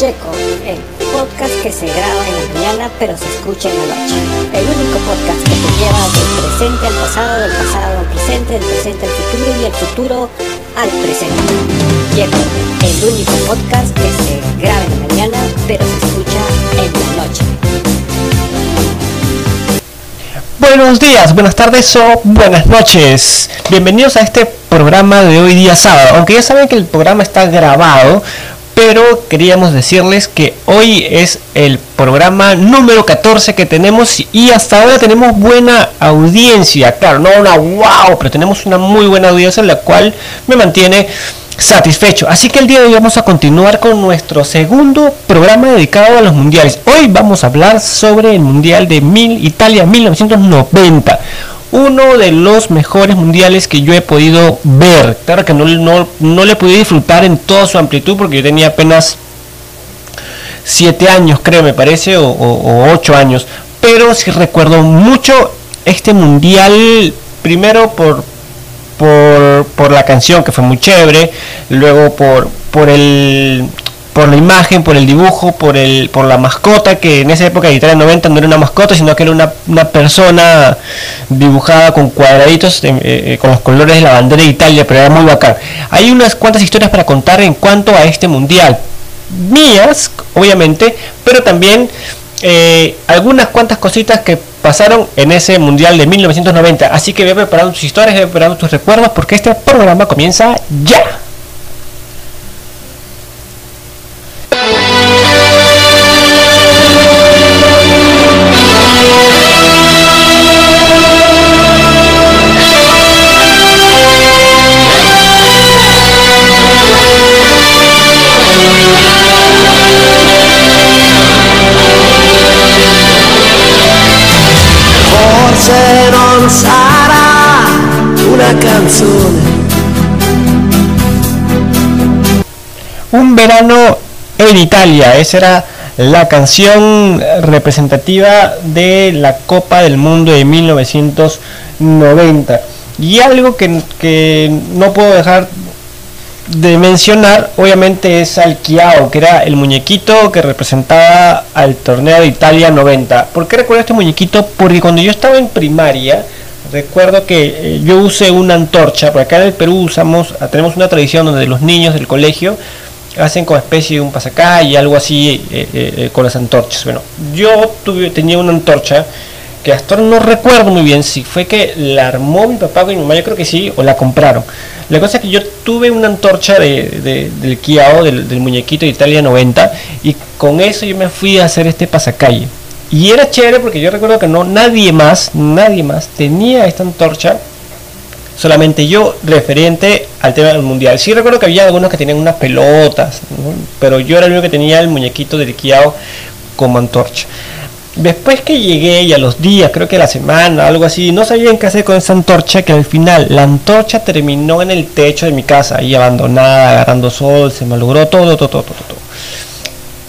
Checo, el podcast que se graba en la mañana pero se escucha en la noche. El único podcast que te lleva del presente al pasado, del pasado al presente, del presente al futuro y del futuro al presente. Checo, el único podcast que se graba en la mañana pero se escucha en la noche. Buenos días, buenas tardes o buenas noches. Bienvenidos a este programa de hoy día sábado. Aunque ya saben que el programa está grabado, pero queríamos decirles que hoy es el programa número 14 que tenemos y hasta ahora tenemos buena audiencia. Claro, no una wow, pero tenemos una muy buena audiencia, la cual me mantiene satisfecho. Así que el día de hoy vamos a continuar con nuestro segundo programa dedicado a los mundiales. Hoy vamos a hablar sobre el Mundial de Mil, Italia 1990. Uno de los mejores mundiales que yo he podido ver. Claro que no, no, no le pude disfrutar en toda su amplitud porque yo tenía apenas 7 años, creo, me parece, o, o 8 años. Pero sí recuerdo mucho este mundial, primero por, por, por la canción que fue muy chévere, luego por, por el por la imagen, por el dibujo, por el por la mascota, que en esa época de Italia 90 no era una mascota, sino que era una, una persona dibujada con cuadraditos eh, eh, con los colores de la bandera de Italia, pero era muy bacán. Hay unas cuantas historias para contar en cuanto a este mundial. Mías, obviamente, pero también eh, algunas cuantas cositas que pasaron en ese mundial de 1990. Así que voy preparando tus historias, voy preparando tus recuerdos, porque este programa comienza ya. En Italia, esa era la canción representativa de la Copa del Mundo de 1990. Y algo que, que no puedo dejar de mencionar, obviamente, es al que era el muñequito que representaba al torneo de Italia 90. ¿Por qué recuerdo este muñequito? Porque cuando yo estaba en primaria, recuerdo que eh, yo usé una antorcha, porque acá en el Perú usamos, tenemos una tradición donde los niños del colegio hacen como especie de un pasacalle, algo así eh, eh, eh, con las antorchas. Bueno, yo tuve, tenía una antorcha que hasta ahora no recuerdo muy bien si fue que la armó mi papá o mi mamá, yo creo que sí, o la compraron. La cosa es que yo tuve una antorcha de, de- del Kiao, del, del muñequito de Italia 90, y con eso yo me fui a hacer este pasacalle. Y era chévere porque yo recuerdo que no nadie más, nadie más tenía esta antorcha solamente yo referente al tema del mundial. Sí recuerdo que había algunos que tenían unas pelotas, pero yo era el único que tenía el muñequito de Kiao como antorcha. Después que llegué y a los días, creo que la semana, algo así, no sabían qué hacer con esa antorcha, que al final la antorcha terminó en el techo de mi casa, ahí abandonada, agarrando sol, se malogró todo, todo, todo, todo. todo.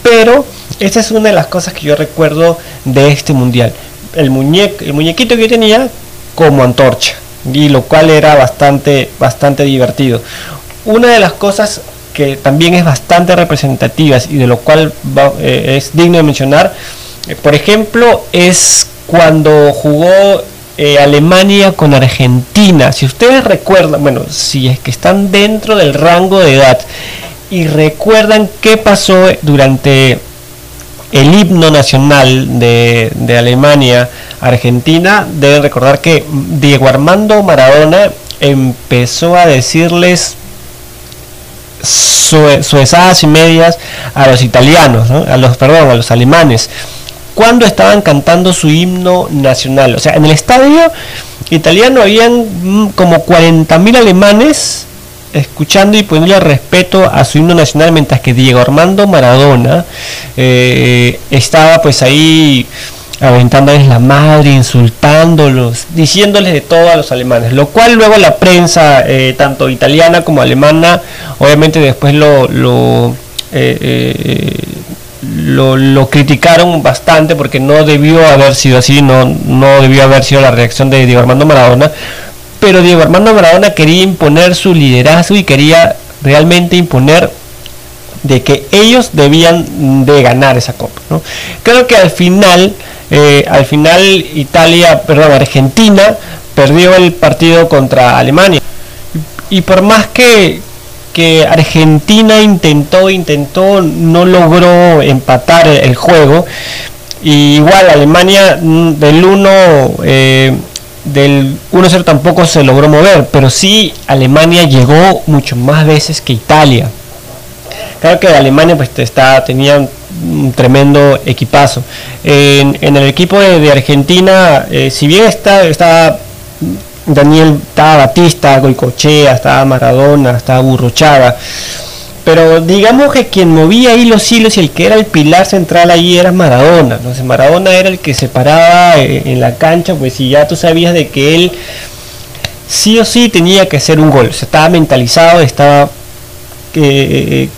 Pero esta es una de las cosas que yo recuerdo de este mundial. El, muñeco, el muñequito que yo tenía como antorcha. Y lo cual era bastante, bastante divertido. Una de las cosas que también es bastante representativas y de lo cual va- eh, es digno de mencionar, eh, por ejemplo, es cuando jugó eh, Alemania con Argentina. Si ustedes recuerdan, bueno, si es que están dentro del rango de edad y recuerdan qué pasó durante el himno nacional de, de Alemania, Argentina, deben recordar que Diego Armando Maradona empezó a decirles sue- suezadas y medias a los italianos, ¿no? a los perdón, a los alemanes, cuando estaban cantando su himno nacional. O sea, en el estadio italiano habían mm, como 40.000 alemanes escuchando y poniendo respeto a su himno nacional, mientras que Diego Armando Maradona eh, estaba pues ahí aventándoles la madre, insultándolos, diciéndoles de todo a los alemanes, lo cual luego la prensa, eh, tanto italiana como alemana, obviamente después lo, lo, eh, lo, lo criticaron bastante porque no debió haber sido así, no, no debió haber sido la reacción de Diego Armando Maradona, pero Diego Armando Maradona quería imponer su liderazgo y quería realmente imponer de que ellos debían de ganar esa copa. Creo que al final, eh, al final Italia, perdón, Argentina perdió el partido contra Alemania. Y por más que, que Argentina intentó, intentó, no logró empatar el juego. Y igual Alemania mm, del 1 eh, del 1-0 tampoco se logró mover, pero sí Alemania llegó mucho más veces que Italia. Claro que Alemania pues está, tenía un tremendo equipazo. En, en el equipo de, Argentina, eh, si bien está, está Daniel, estaba Batista, Goicochea, estaba Maradona, estaba Burruchaga, pero digamos que quien movía ahí los hilos y el que era el pilar central ahí era Maradona. ¿no? Maradona era el que se paraba eh, en la cancha, pues si ya tú sabías de que él sí o sí tenía que hacer un gol. O estaba mentalizado, estaba eh,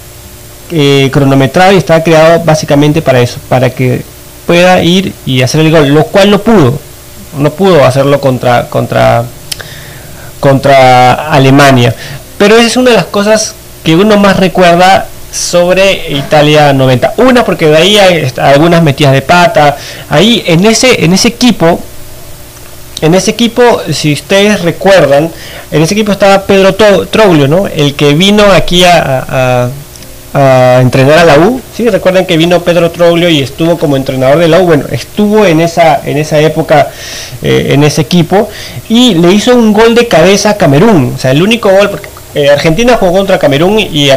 eh, cronometrado y estaba creado básicamente para eso, para que pueda ir y hacer el gol, lo cual no pudo. No pudo hacerlo contra, contra, contra Alemania. Pero esa es una de las cosas que uno más recuerda sobre Italia 90. Una porque de ahí hay algunas metidas de pata. Ahí en ese en ese equipo en ese equipo, si ustedes recuerdan, en ese equipo estaba Pedro Troglio, ¿no? El que vino aquí a, entrenar a la U. Sí, recuerden que vino Pedro Troglio y estuvo como entrenador de la U. Bueno, estuvo en esa en esa época eh, en ese equipo y le hizo un gol de cabeza a Camerún. O sea, el único gol, eh, Argentina jugó contra Camerún y,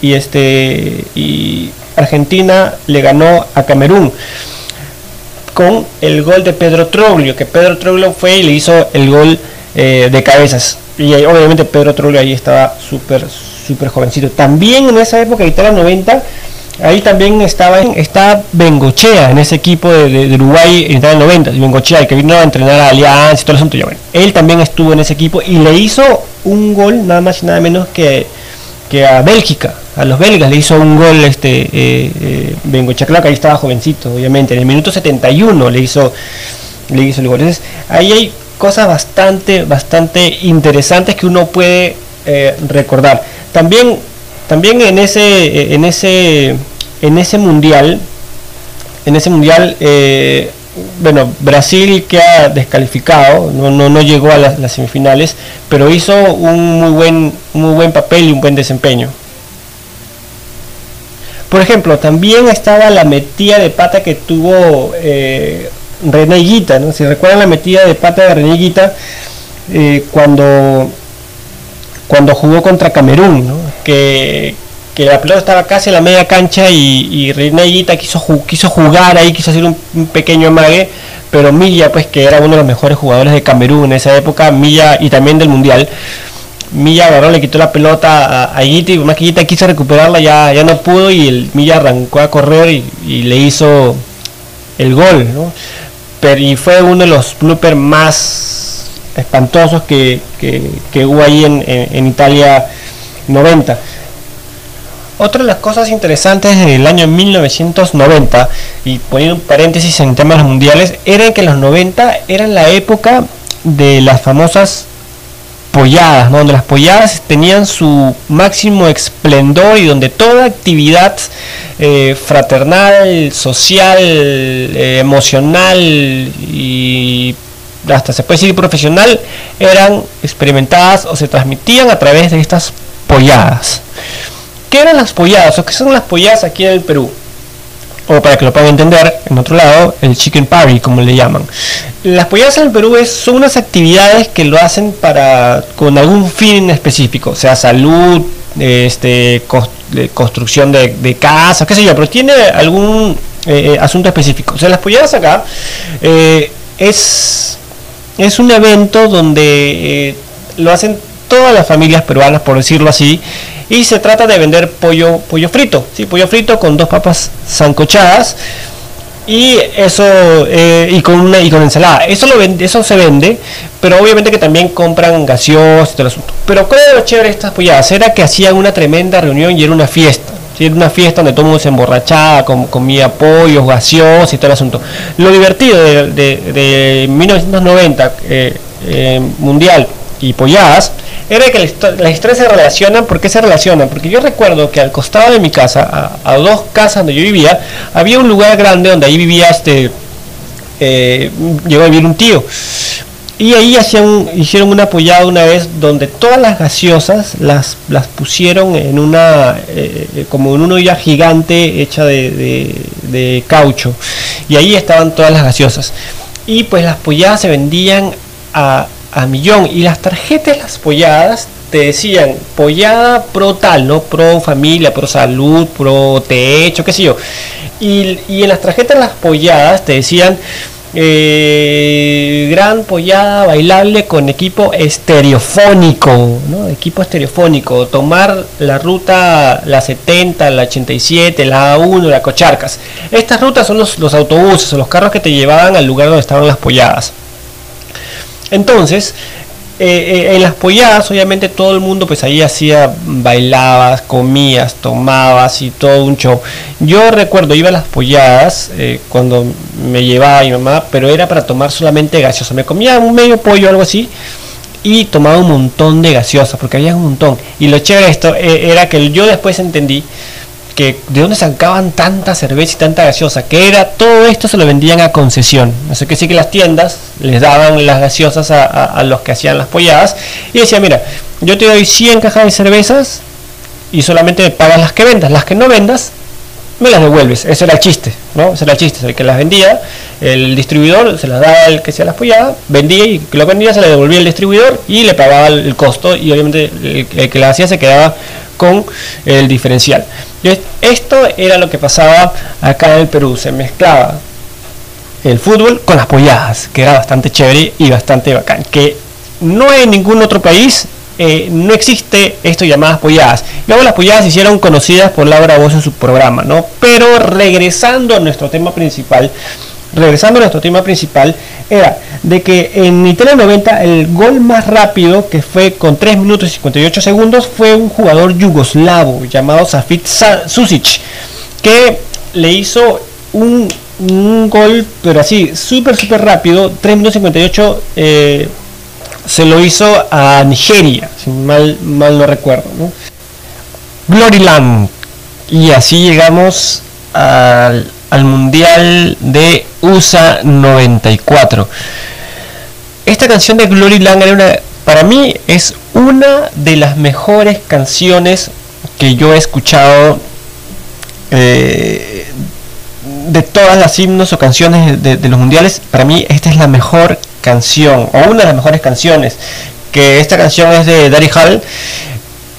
y, este y Argentina le ganó a Camerún con el gol de Pedro Troglio, que Pedro Troglio fue y le hizo el gol eh, de cabezas. Y obviamente Pedro Troglio ahí estaba súper, súper jovencito. También en esa época, Italia 90, Ahí también estaba está Bengochea en ese equipo de, Uruguay en el 90, Bengochea, el que vino a entrenar a Alianza y todo el asunto. Bueno, él también estuvo en ese equipo y le hizo un gol nada más y nada menos que, que a Bélgica, a los belgas le hizo un gol este eh, eh, Bengochea, claro que ahí estaba jovencito, obviamente, en el minuto 71 le hizo, le hizo el gol. Entonces, ahí hay cosas bastante, bastante interesantes que uno puede eh, recordar. También también en ese, en ese, en ese mundial, en ese mundial, eh, bueno, Brasil queda descalificado, no, no, no llegó a las, semifinales, pero hizo un muy buen, muy buen papel y un buen desempeño. Por ejemplo, también estaba la metida de pata que tuvo eh, René Guita, ¿no? Si recuerdan la metida de pata de René Guita, eh, cuando cuando jugó contra Camerún, que, la pelota estaba casi en la media cancha y, y René quiso, quiso jugar ahí, quiso hacer un, pequeño amague, pero Milla, pues que era uno de los mejores jugadores de Camerún en esa época, Milla y también del Mundial, Milla agarró, le quitó la pelota a, a y más que Guita quiso recuperarla, ya, ya no pudo y el Milla arrancó a correr y, le hizo el gol, Pero, y fue uno de los bloopers más espantosos que, hubo ahí en, Italia 90. Otra de las cosas interesantes del año 1990, y poniendo un paréntesis en temas mundiales, era que los 90 eran la época de las famosas polladas, donde las polladas tenían su máximo esplendor y donde toda actividad eh, fraternal, social, eh, emocional y hasta se puede decir profesional, eran experimentadas o se transmitían a través de estas polladas. ¿Qué eran las polladas o qué son las polladas aquí en el Perú? O para que lo puedan entender, en otro lado, el chicken party, como le llaman. Las polladas en el Perú es, son unas actividades que lo hacen para con algún fin específico, sea salud, este, construcción de, casas, qué sé yo, pero tiene algún eh, eh, asunto específico. O sea, las polladas acá eh, es es un evento donde eh, lo hacen todas las familias peruanas, por decirlo así, y se trata de vender pollo, pollo frito, ¿sí? pollo frito con dos papas zancochadas y eso eh, y con una y con ensalada. Eso lo vende, eso se vende, pero obviamente que también compran gaseos y todo el asunto. Pero creo lo chévere de estas polladas era que hacían una tremenda reunión y era una fiesta. Era una fiesta donde todo el mundo se emborrachaba, comía pollos, gaseos y todo el asunto. Lo divertido de, 1990, eh, eh, Mundial y Polladas, era que las historias se relacionan. ¿Por qué se relacionan? Porque yo recuerdo que al costado de mi casa, a, dos casas donde yo vivía, había un lugar grande donde ahí vivía este. Eh, llegó a vivir un tío. Y ahí hacían, hicieron una apoyada una vez donde todas las gaseosas las, las pusieron en una, eh, como en una olla gigante hecha de, de, caucho. Y ahí estaban todas las gaseosas. Y pues las polladas se vendían a, a millón. Y las tarjetas, las polladas, te decían pollada pro tal, ¿no? Pro familia, pro salud, pro techo, qué sé yo. Y, y en las tarjetas, las polladas te decían eh, gran pollada bailable con equipo estereofónico, ¿no? equipo estereofónico, tomar la ruta la 70, la 87, la A1, la Cocharcas. Estas rutas son los, los autobuses o los carros que te llevaban al lugar donde estaban las polladas. Entonces, eh, eh, en las polladas, obviamente todo el mundo pues ahí hacía, bailabas, comías, tomabas y todo un show. Yo recuerdo, iba a las polladas eh, cuando me llevaba mi mamá, pero era para tomar solamente gaseosa. Me comía un medio pollo o algo así y tomaba un montón de gaseosa, porque había un montón. Y lo chévere de esto era que yo después entendí que de dónde sacaban tanta cerveza y tanta gaseosa, que era todo esto se lo vendían a concesión. Sé que sí que las tiendas les daban las gaseosas a, los que hacían las polladas y decía, mira, yo te doy 100 cajas de cervezas y solamente me pagas las que vendas, las que no vendas me las devuelves. Ese era el chiste, ¿no? Ese era el chiste, el que las vendía, el distribuidor se las daba al que hacía las polladas, vendía y que lo vendía se le devolvía el distribuidor y le pagaba el, costo y obviamente el que las hacía se quedaba con el diferencial. Esto era lo que pasaba acá en el Perú, se mezclaba el fútbol con las polladas, que era bastante chévere y bastante bacán, que no en ningún otro país eh, no existe esto llamadas polladas. Luego las polladas se hicieron conocidas por Laura Voz en su programa, ¿no? Pero regresando a nuestro tema principal, regresando a nuestro tema principal, era de que en Italia 90 el gol más rápido, que fue con 3 minutos y 58 segundos, fue un jugador yugoslavo llamado Safit Susic, que le hizo un, gol, pero así, súper, súper rápido, 3 minutos y 58 eh, se lo hizo a Nigeria, si mal, mal no recuerdo. ¿no? Gloryland. Y así llegamos al al Mundial de USA 94. Esta canción de Glory Lang una, para mí es una de las mejores canciones que yo he escuchado eh, de todas las himnos o canciones de, de, los mundiales. Para mí esta es la mejor canción o una de las mejores canciones. Que esta canción es de Daddy Hall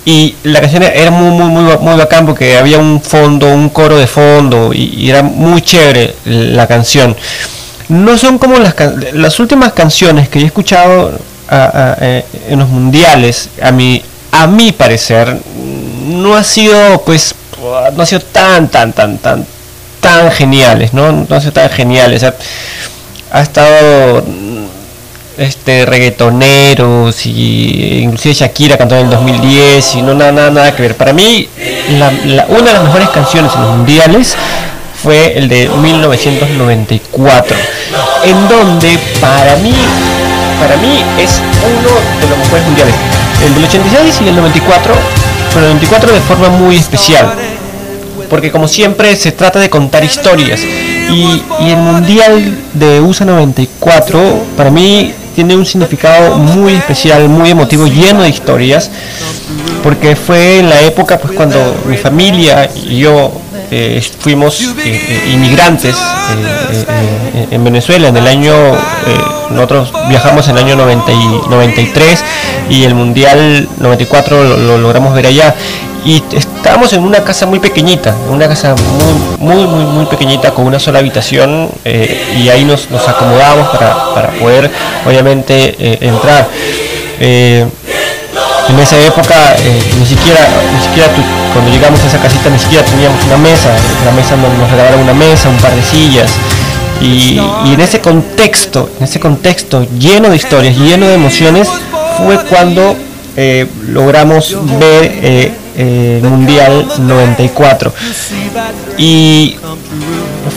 y la canción era muy, muy, muy, muy bacán porque había un fondo, un coro de fondo y, era muy chévere la canción. No son como las, las últimas canciones que he escuchado eh, en los mundiales, a mi, a mi parecer, no ha sido pues no ha sido tan tan tan tan tan geniales, ¿no? No ha sido tan geniales. ha estado este reggaetoneros y inclusive Shakira cantó en el 2010 y no nada nada, nada que ver. Para mí una de las mejores canciones en los mundiales fue el de 1994, en donde para mí para mí es uno de los mejores mundiales. El del 86 y el 94, pero el 94 de forma muy especial, porque como siempre se trata de contar historias. Y, y el mundial de USA 94 para mí tiene un significado muy especial, muy emotivo, lleno de historias, porque fue en la época pues cuando mi familia y yo eh, fuimos eh, eh, inmigrantes en Venezuela en el año nosotros viajamos en el año 90 y 93 y el mundial 94 lo logramos ver allá y estábamos en una casa muy pequeñita, una casa muy, muy, muy, muy pequeñita con una sola habitación eh, y ahí nos, nos acomodamos para, para, poder obviamente eh, entrar. Eh, en esa época ni siquiera, ni siquiera cuando llegamos a esa casita ni siquiera teníamos una mesa, la mesa nos, regalaron una mesa, un par de sillas. Y, y, en ese contexto, en ese contexto lleno de historias, lleno de emociones, fue cuando logramos ver Mundial 94. Y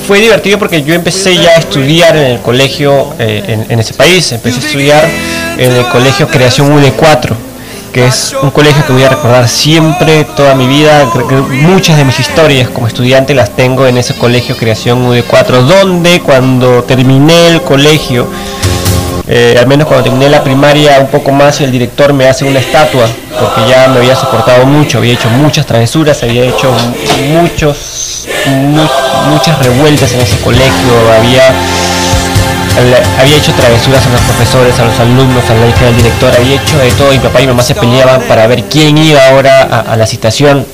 fue divertido porque yo empecé ya a estudiar en el colegio eh, en, ese país, empecé a estudiar en el colegio Creación UD4 que es un colegio que voy a recordar siempre, toda mi vida. Muchas de mis historias como estudiante las tengo en ese colegio Creación UD4, donde cuando terminé el colegio, eh, al menos cuando terminé la primaria un poco más, el director me hace una estatua, porque ya me había soportado mucho, había hecho muchas travesuras, había hecho muchos, muchas revueltas en ese colegio, había había hecho travesuras a los profesores, a los alumnos, a la hija del director, había hecho de todo. Mi papá y mamá se peleaban para ver quién iba ahora a, la citación.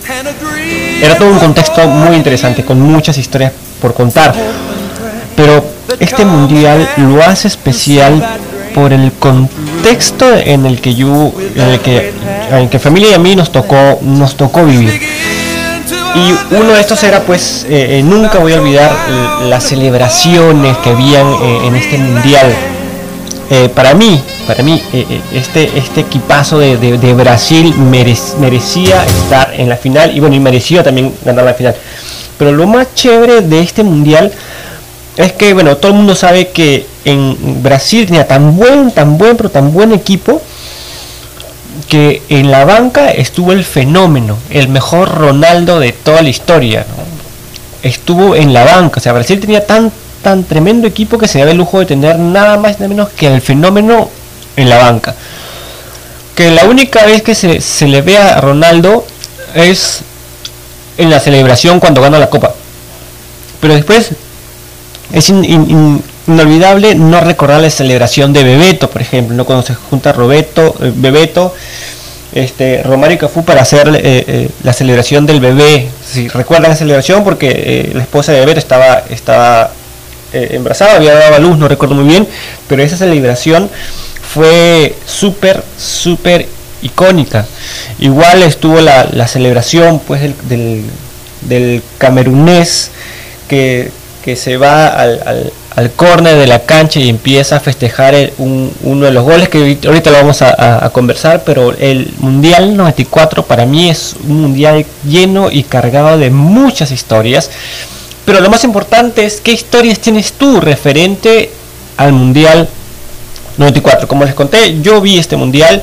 Era todo un contexto muy interesante, con muchas historias por contar. Pero este mundial lo hace especial por el contexto en el que yo, en el que, en que familia y a mí nos tocó, nos tocó vivir. Y uno de estos era pues, eh, eh, nunca voy a olvidar las celebraciones que habían eh, en este mundial. para mí, para mí, este, este equipazo de, Brasil merecía estar en la final y bueno, y merecía también ganar la final. Pero lo más chévere de este mundial es que, bueno, todo el mundo sabe que en Brasil tenía tan buen, tan buen, pero tan buen equipo que en la banca estuvo el fenómeno, el mejor Ronaldo de toda la historia. Estuvo en la banca, o sea, Brasil tenía tan, tan tremendo equipo que se daba el lujo de tener nada más y nada menos que el fenómeno en la banca. Que la única vez que se, le ve a Ronaldo es en la celebración cuando gana la copa. Pero después es inolvidable no recordar la celebración de Bebeto, por ejemplo, ¿no? cuando se junta Roberto, eh, Bebeto, este, Romario y Cafú para hacer eh, eh, la celebración del bebé. Si recuerdan la celebración, porque la esposa de Bebeto estaba, estaba embarazada, había dado a luz, no recuerdo muy bien, pero esa celebración fue súper, súper icónica. Igual estuvo la, celebración pues del, del, del camerunés que que se va al, al, al córner de la cancha y empieza a festejar uno de los goles que ahorita lo vamos a, conversar, pero el Mundial 94 para mí es un Mundial lleno y cargado de muchas historias. Pero lo más importante es qué historias tienes tú referente al Mundial 94. Como les conté, yo vi este Mundial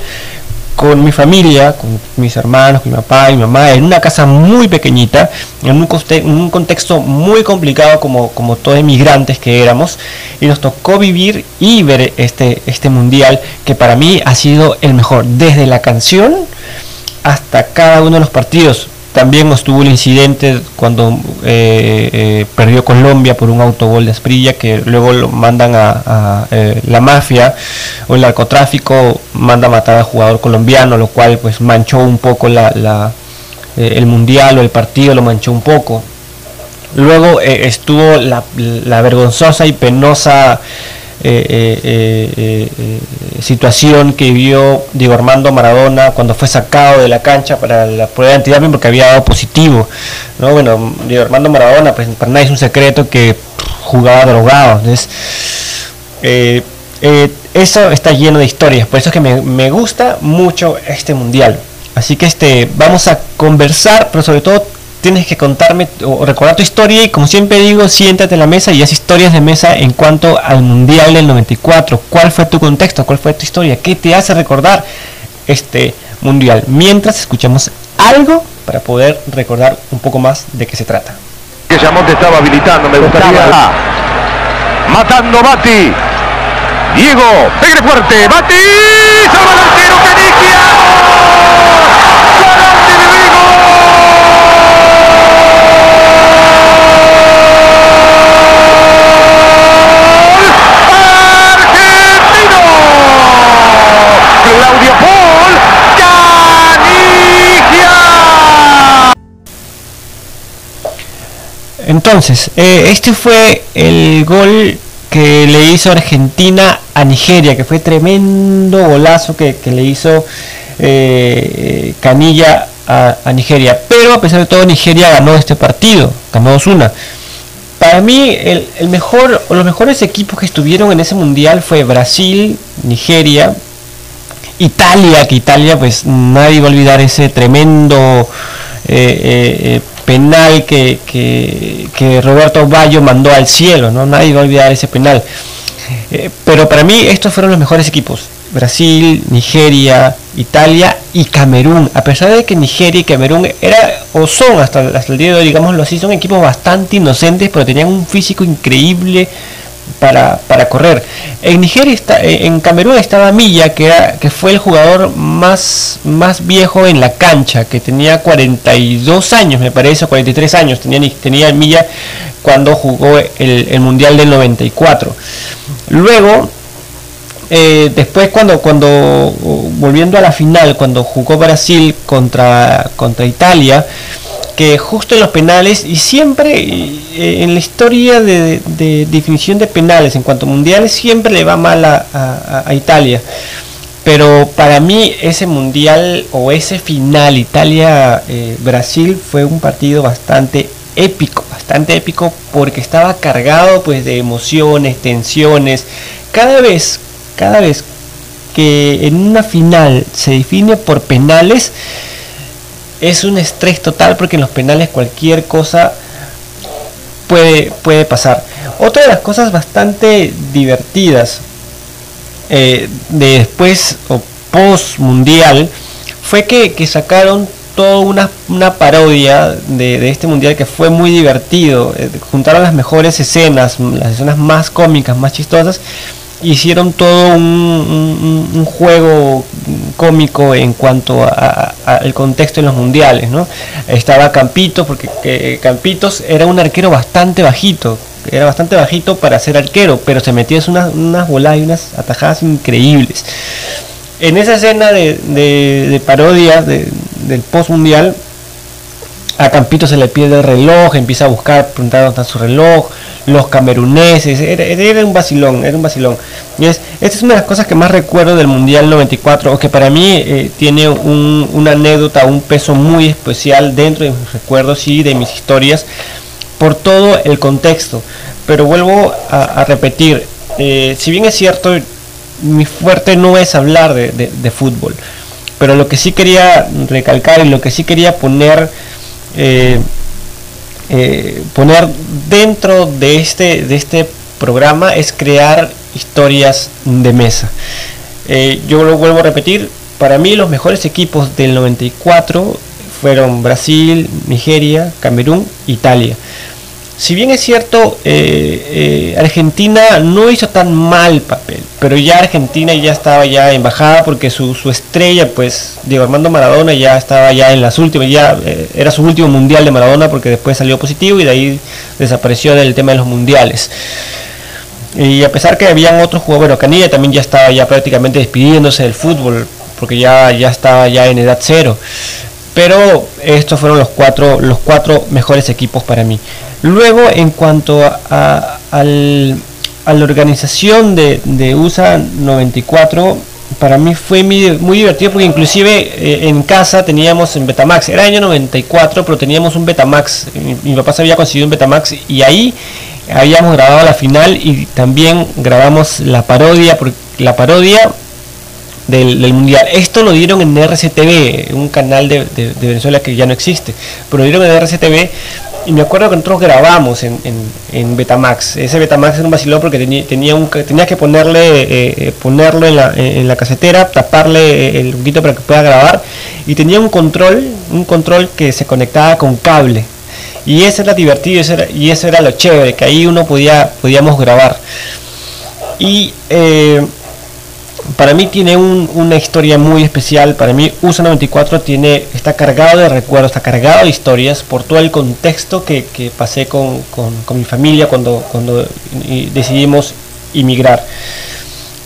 con mi familia, con mis hermanos, con mi papá y mi mamá, en una casa muy pequeñita, en un, contexto muy complicado como, como todos emigrantes que éramos, y nos tocó vivir y ver este, este mundial que para mí ha sido el mejor, desde la canción hasta cada uno de los partidos. También estuvo el incidente cuando eh, eh, perdió Colombia por un autogol de Asprilla, que luego lo mandan a, eh, la mafia o el narcotráfico, manda a matar al jugador colombiano, lo cual pues manchó un poco la, el mundial o el partido, lo manchó un poco. Luego estuvo la, vergonzosa y penosa situación que vivió Diego Armando Maradona cuando fue sacado de la cancha para la prueba de identidad porque había dado positivo. ¿no? Bueno, Diego Armando Maradona, pues para nadie es un secreto que jugaba drogado. Entonces, eso está lleno de historias, por eso es que me, me gusta mucho este mundial. Así que este, vamos a conversar, pero sobre todo tienes que contarme o recordar tu historia y como siempre digo, siéntate en la mesa y haz historias de mesa en cuanto al Mundial del 94. ¿Cuál fue tu contexto? ¿Cuál fue tu historia? ¿Qué te hace recordar este Mundial? Mientras escuchamos algo para poder recordar un poco más de qué se trata. Que te estaba habilitando, me gustaría. Matando Bati. Diego, pegue fuerte, Bati. ¡Salva el Entonces, eh, este fue el gol que le hizo Argentina a Nigeria, que fue tremendo golazo que, le hizo eh, Canilla a, Nigeria. Pero a pesar de todo, Nigeria ganó este partido, ganó 2-1. Para mí, el, mejor o los mejores equipos que estuvieron en ese mundial fue Brasil, Nigeria, Italia, que Italia, pues nadie va a olvidar ese tremendo eh, penal que, que, Roberto Bayo mandó al cielo, ¿no? Nadie va a olvidar ese penal. Eh, pero para mí estos fueron los mejores equipos. Brasil, Nigeria, Italia y Camerún. A pesar de que Nigeria y Camerún era o son hasta, hasta el día de hoy, digámoslo así, son equipos bastante inocentes, pero tenían un físico increíble para, para correr. En Nigeria está, en Camerún estaba Milla, que, era, que fue el jugador más, más viejo en la cancha, que tenía 42 años, me parece, 43 años tenía, tenía Milla cuando jugó el, el Mundial del 94. Luego eh, después cuando, cuando volviendo a la final, cuando jugó Brasil contra, contra Italia, que justo en los penales y siempre eh, en la historia de, definición de penales en cuanto a mundiales siempre le va mal a, Italia. Pero para mí ese mundial o ese final Italia-Brasil eh, fue un partido bastante épico, bastante épico porque estaba cargado pues de emociones, tensiones. Cada vez, cada vez que en una final se define por penales, es un estrés total porque en los penales cualquier cosa puede, puede pasar. Otra de las cosas bastante divertidas eh, de después o post mundial fue que, sacaron toda una, una parodia de, de, este mundial que fue muy divertido. Eh, juntaron las mejores escenas, las escenas más cómicas, más chistosas hicieron todo un, juego cómico en cuanto al contexto en los mundiales, ¿no? Estaba Campito, porque Campitos era un arquero bastante bajito, era bastante bajito para ser arquero, pero se metía unas, unas bolas y unas atajadas increíbles. En esa escena de, parodia del post mundial, a Campito se le pierde el reloj, empieza a buscar, preguntar dónde está su reloj, los cameruneses, era, un vacilón, era un vacilón. Y es, esta es una de las cosas que más recuerdo del Mundial 94, o que para mí eh, tiene una anécdota, un peso muy especial dentro de mis recuerdos y de mis historias, por todo el contexto. Pero vuelvo a, repetir, eh, si bien es cierto, mi fuerte no es hablar de, fútbol, pero lo que sí quería recalcar y lo que sí quería poner... Eh, eh, poner dentro de este, de este programa es crear historias de mesa. Eh, yo lo vuelvo a repetir, para mí los mejores equipos del 94 fueron Brasil, Nigeria, Camerún, Italia si bien es cierto, eh, eh, Argentina no hizo tan mal papel, pero ya Argentina ya estaba ya en bajada porque su, estrella, pues Diego Armando Maradona ya estaba ya en las últimas, ya eh, era su último mundial de Maradona porque después salió positivo y de ahí desapareció del tema de los mundiales. Y a pesar que habían otros jugadores, bueno, Canilla también ya estaba ya prácticamente despidiéndose del fútbol porque ya, ya estaba ya en edad cero. Pero estos fueron los cuatro, los cuatro mejores equipos para mí. Luego, en cuanto a, la organización de, USA 94, para mí fue muy, divertido porque inclusive eh, en casa teníamos en Betamax, era año 94, pero teníamos un Betamax, mi, papá se había conseguido un Betamax y ahí habíamos grabado la final y también grabamos la parodia, la parodia del, mundial. Esto lo dieron en RCTV, un canal de, de, Venezuela que ya no existe, pero lo dieron en RCTV y me acuerdo que nosotros grabamos en, en, Betamax. Ese Betamax era un vacilón porque tenía, tenía un, tenías que ponerle, eh, eh, ponerlo en la, en la casetera, taparle el poquito para que pueda grabar. Y tenía un control, un control que se conectaba con cable. Y eso era divertido y eso era lo chévere, que ahí uno podía, podíamos grabar. Y eh, para mí tiene una historia muy especial. Para mí USA 94 tiene, está cargado de recuerdos, está cargado de historias por todo el contexto que, pasé con, mi familia cuando, cuando decidimos inmigrar.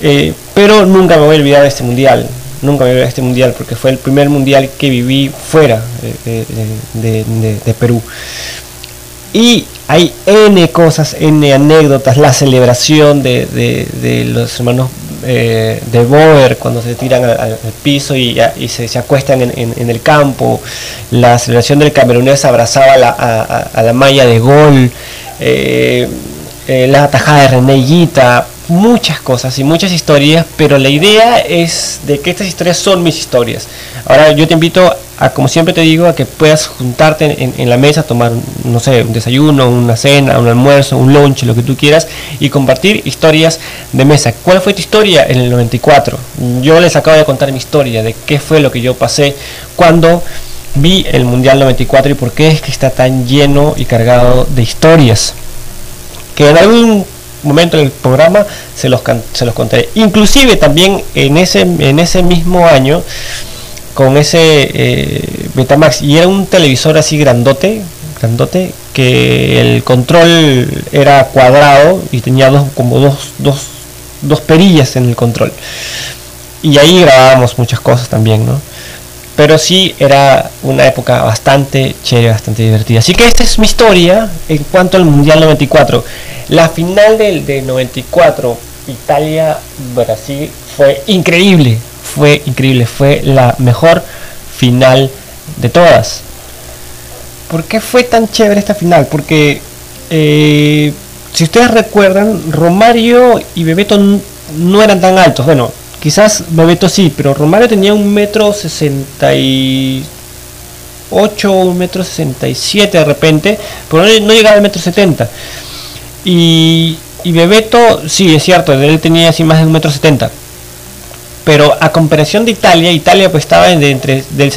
Eh, pero nunca me voy a olvidar de este mundial. Nunca me voy a olvidar de este mundial porque fue el primer mundial que viví fuera de, Perú. Y hay N cosas, N anécdotas, la celebración de los hermanos eh, de Boer cuando se tiran al, piso y, se, acuestan en, el campo, la celebración del camerunés abrazaba a, la malla de gol, eh, eh, la atajada de René muchas cosas y muchas historias, pero la idea es de que estas historias son mis historias. Ahora yo te invito a, como siempre te digo, a que puedas juntarte en, en, la mesa, tomar, no sé, un desayuno, una cena, un almuerzo, un lunch, lo que tú quieras, y compartir historias de mesa. ¿Cuál fue tu historia en el 94? Yo les acabo de contar mi historia de qué fue lo que yo pasé cuando vi el Mundial 94 y por qué es que está tan lleno y cargado de historias. Que en algún momento del programa se los, se los contaré. Inclusive también en ese, en ese mismo año, con ese eh, Betamax, y era un televisor así grandote, grandote, que el control era cuadrado y tenía dos, como dos, dos, dos perillas en el control. Y ahí grabábamos muchas cosas también, ¿no? pero sí era una época bastante chévere, bastante divertida. Así que esta es mi historia en cuanto al Mundial 94. La final del, 94, Italia-Brasil, fue increíble, fue increíble, fue la mejor final de todas. ¿Por qué fue tan chévere esta final? Porque eh, si ustedes recuerdan, Romario y Bebeto no eran tan altos. Bueno, Quizás Bebeto sí, pero Romario tenía un metro sesenta y ocho, un metro sesenta y siete de repente, pero no, llegaba al metro setenta. Y, y, Bebeto, sí, es cierto, él tenía así más de un metro setenta. Pero a comparación de Italia, Italia pues estaba de entre del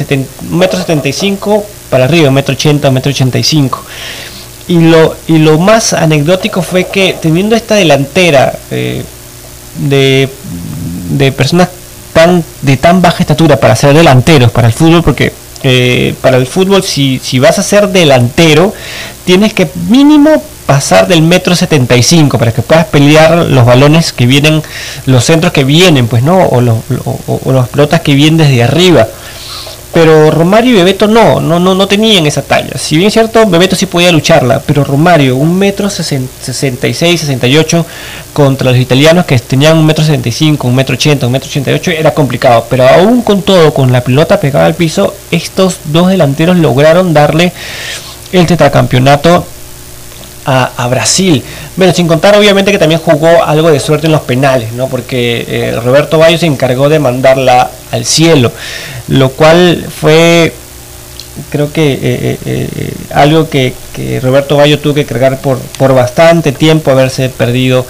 metro setenta y cinco para arriba, metro ochenta, un metro ochenta y cinco. Y lo, y lo más anecdótico fue que teniendo esta delantera eh, de de personas tan de tan baja estatura para ser delanteros para el fútbol porque eh, para el fútbol si, si vas a ser delantero tienes que mínimo pasar del metro 75 para que puedas pelear los balones que vienen los centros que vienen pues no o los, los pelotas que vienen desde arriba pero Romario y Bebeto no, no, no, no tenían esa talla. Si bien es cierto, Bebeto sí podía lucharla, pero Romario, un metro 66, 68 contra los italianos que tenían un metro 65, un metro 80, un metro 88, era complicado. Pero aún con todo, con la pelota pegada al piso, estos dos delanteros lograron darle el tetracampeonato a, Brasil. Bueno, sin contar obviamente que también jugó algo de suerte en los penales, ¿no? Porque eh, Roberto Bayo se encargó de mandarla al cielo, lo cual fue creo que eh, eh, algo que, Roberto Bayo tuvo que cargar por, por bastante tiempo haberse perdido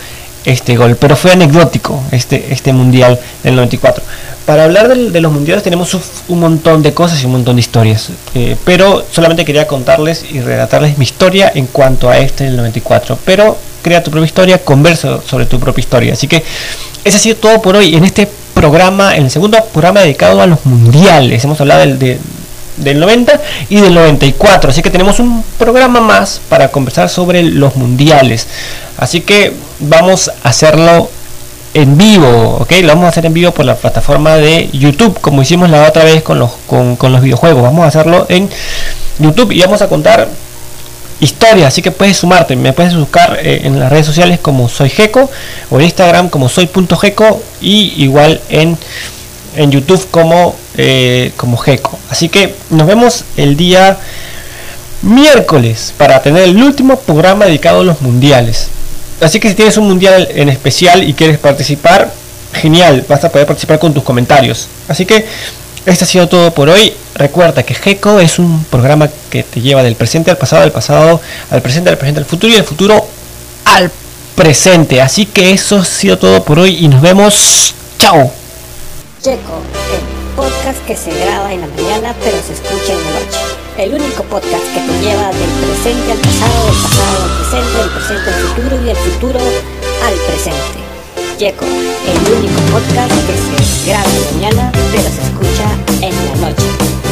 este gol, pero fue anecdótico este, este mundial del 94 para hablar de, los mundiales tenemos un montón de cosas y un montón de historias, eh, pero solamente quería contarles y relatarles mi historia en cuanto a este del 94. Pero crea tu propia historia, conversa sobre tu propia historia. Así que ese ha sido todo por hoy en este programa, en el segundo programa dedicado a los mundiales. Hemos hablado del, del 90 y del 94. Así que tenemos un programa más para conversar sobre los mundiales. Así que vamos a hacerlo en vivo, ¿ok? Lo vamos a hacer en vivo por la plataforma de YouTube, como hicimos la otra vez con los, con, los videojuegos. Vamos a hacerlo en YouTube y vamos a contar historias, así que puedes sumarte, me puedes buscar eh, en las redes sociales como soy Geco o en Instagram como soy.geco y igual en, en YouTube como, eh, como Geco. Así que nos vemos el día miércoles para tener el último programa dedicado a los mundiales. Así que si tienes un mundial en especial y quieres participar, genial, vas a poder participar con tus comentarios. Así que esto ha sido todo por hoy. Recuerda que GECO es un programa que te lleva del presente al pasado, del pasado al presente, del presente al futuro y del futuro al presente. Así que eso ha sido todo por hoy y nos vemos. Chao. Checo, el podcast que se graba en la mañana pero se escucha en la noche el único podcast que te lleva del presente al pasado, del pasado al presente, del presente al futuro y del futuro al presente. Yeco, el único podcast que se graba mañana, pero se escucha en la noche.